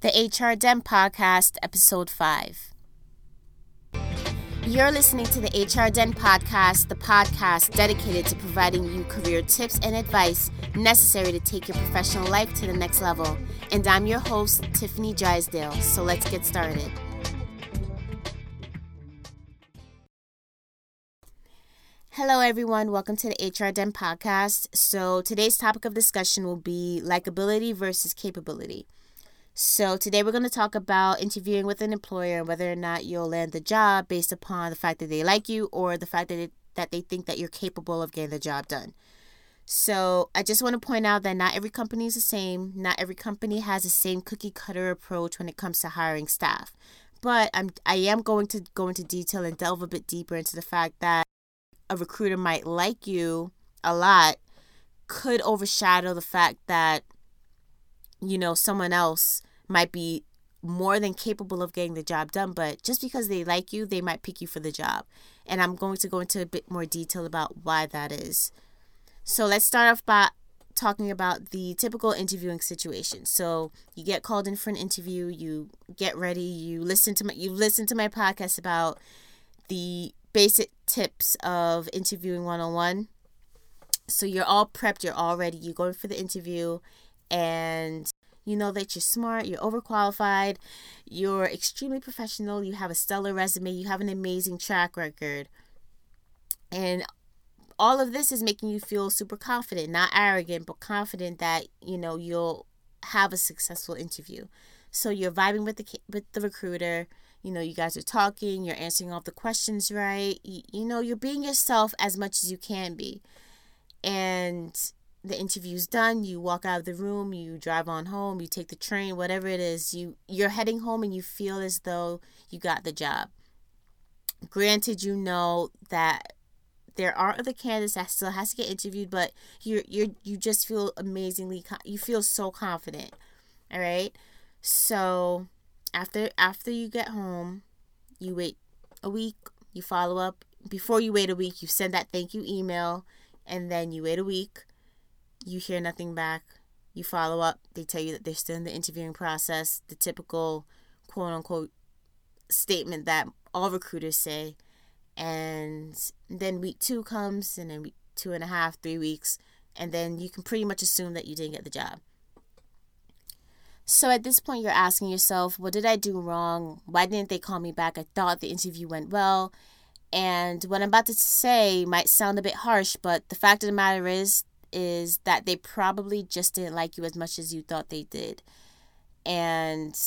the HR Den Podcast, Episode 5. You're listening to the HR Den Podcast, the podcast dedicated to providing you career tips and advice necessary to take your professional life to the next level. And I'm your host, Tiffany Drysdale. So let's get started. Hello, everyone. Welcome to the HR Den Podcast. So today's topic of discussion will be likability versus capability. So, today we're going to talk about interviewing with an employer and whether or not you'll land the job based upon the fact that they like you or the fact that, it, that they think that you're capable of getting the job done. So, I just want to point out that not every company is the same. Not every company has the same cookie cutter approach when it comes to hiring staff. But I'm I am going to go into detail and delve a bit deeper into the fact that a recruiter might like you a lot could overshadow the fact that you know someone else might be more than capable of getting the job done, but just because they like you, they might pick you for the job. And I'm going to go into a bit more detail about why that is. So let's start off by talking about the typical interviewing situation. So you get called in for an interview, you get ready, you listen to my you listen to my podcast about the basic tips of interviewing one on one. So you're all prepped, you're all ready, you're going for the interview and you know that you're smart, you're overqualified, you're extremely professional, you have a stellar resume, you have an amazing track record. And all of this is making you feel super confident, not arrogant, but confident that, you know, you'll have a successful interview. So you're vibing with the with the recruiter, you know, you guys are talking, you're answering all the questions right. You, you know, you're being yourself as much as you can be. And the interview's done, you walk out of the room, you drive on home, you take the train, whatever it is, you you're heading home and you feel as though you got the job. Granted, you know that there are other candidates that still has to get interviewed, but you you you just feel amazingly you feel so confident. All right? So, after after you get home, you wait a week, you follow up. Before you wait a week, you send that thank you email and then you wait a week you hear nothing back. You follow up. They tell you that they're still in the interviewing process. The typical quote unquote statement that all recruiters say. And then week two comes, and then week two and a half, three weeks, and then you can pretty much assume that you didn't get the job. So at this point, you're asking yourself, what did I do wrong? Why didn't they call me back? I thought the interview went well. And what I'm about to say might sound a bit harsh, but the fact of the matter is, is that they probably just didn't like you as much as you thought they did. And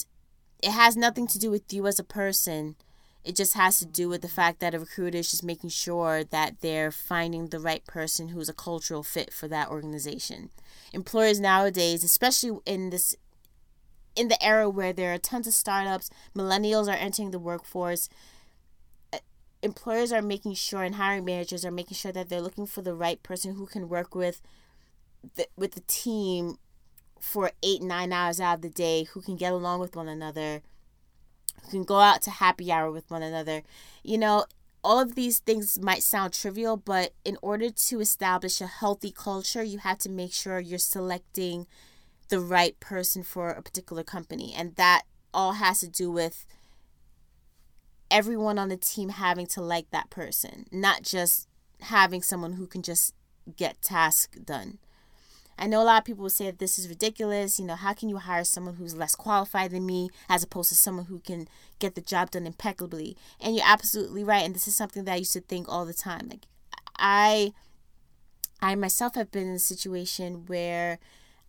it has nothing to do with you as a person. It just has to do with the fact that a recruiter is just making sure that they're finding the right person who's a cultural fit for that organization. Employers nowadays, especially in this in the era where there are tons of startups, millennials are entering the workforce, employers are making sure and hiring managers are making sure that they're looking for the right person who can work with the, with the team for eight nine hours out of the day who can get along with one another who can go out to happy hour with one another. You know all of these things might sound trivial but in order to establish a healthy culture you have to make sure you're selecting the right person for a particular company. And that all has to do with everyone on the team having to like that person, not just having someone who can just get tasks done. I know a lot of people will say that this is ridiculous. You know, how can you hire someone who's less qualified than me as opposed to someone who can get the job done impeccably? And you're absolutely right. And this is something that I used to think all the time. Like, I, I myself have been in a situation where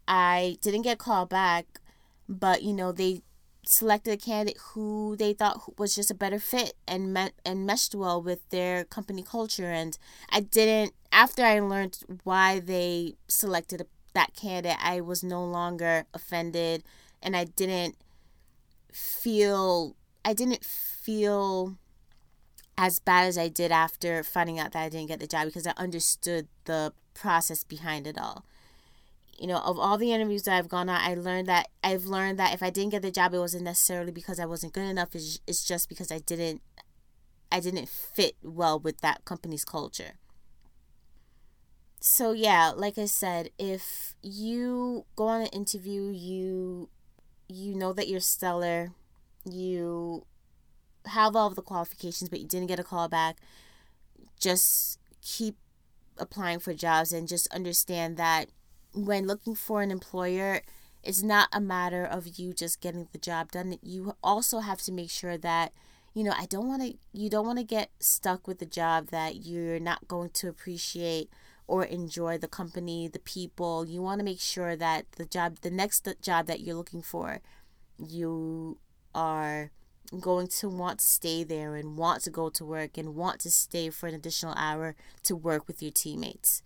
I didn't get called back, but you know they selected a candidate who they thought was just a better fit and met and meshed well with their company culture. And I didn't after I learned why they selected that candidate I was no longer offended. And I didn't feel I didn't feel as bad as I did after finding out that I didn't get the job because I understood the process behind it all you know, of all the interviews that I've gone on, I learned that I've learned that if I didn't get the job, it wasn't necessarily because I wasn't good enough. It's, it's just because I didn't, I didn't fit well with that company's culture. So yeah, like I said, if you go on an interview, you you know that you're stellar, you have all of the qualifications, but you didn't get a call back, just keep applying for jobs and just understand that when looking for an employer, it's not a matter of you just getting the job done. You also have to make sure that you know, I don't want to you don't want to get stuck with a job that you're not going to appreciate or enjoy the company, the people. You want to make sure that the job the next job that you're looking for, you are going to want to stay there and want to go to work and want to stay for an additional hour to work with your teammates.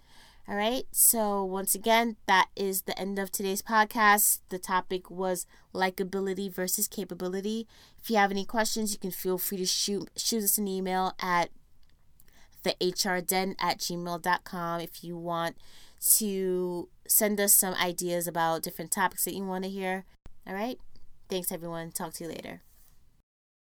All right. So, once again, that is the end of today's podcast. The topic was likability versus capability. If you have any questions, you can feel free to shoot, shoot us an email at thehrden at gmail.com if you want to send us some ideas about different topics that you want to hear. All right. Thanks, everyone. Talk to you later.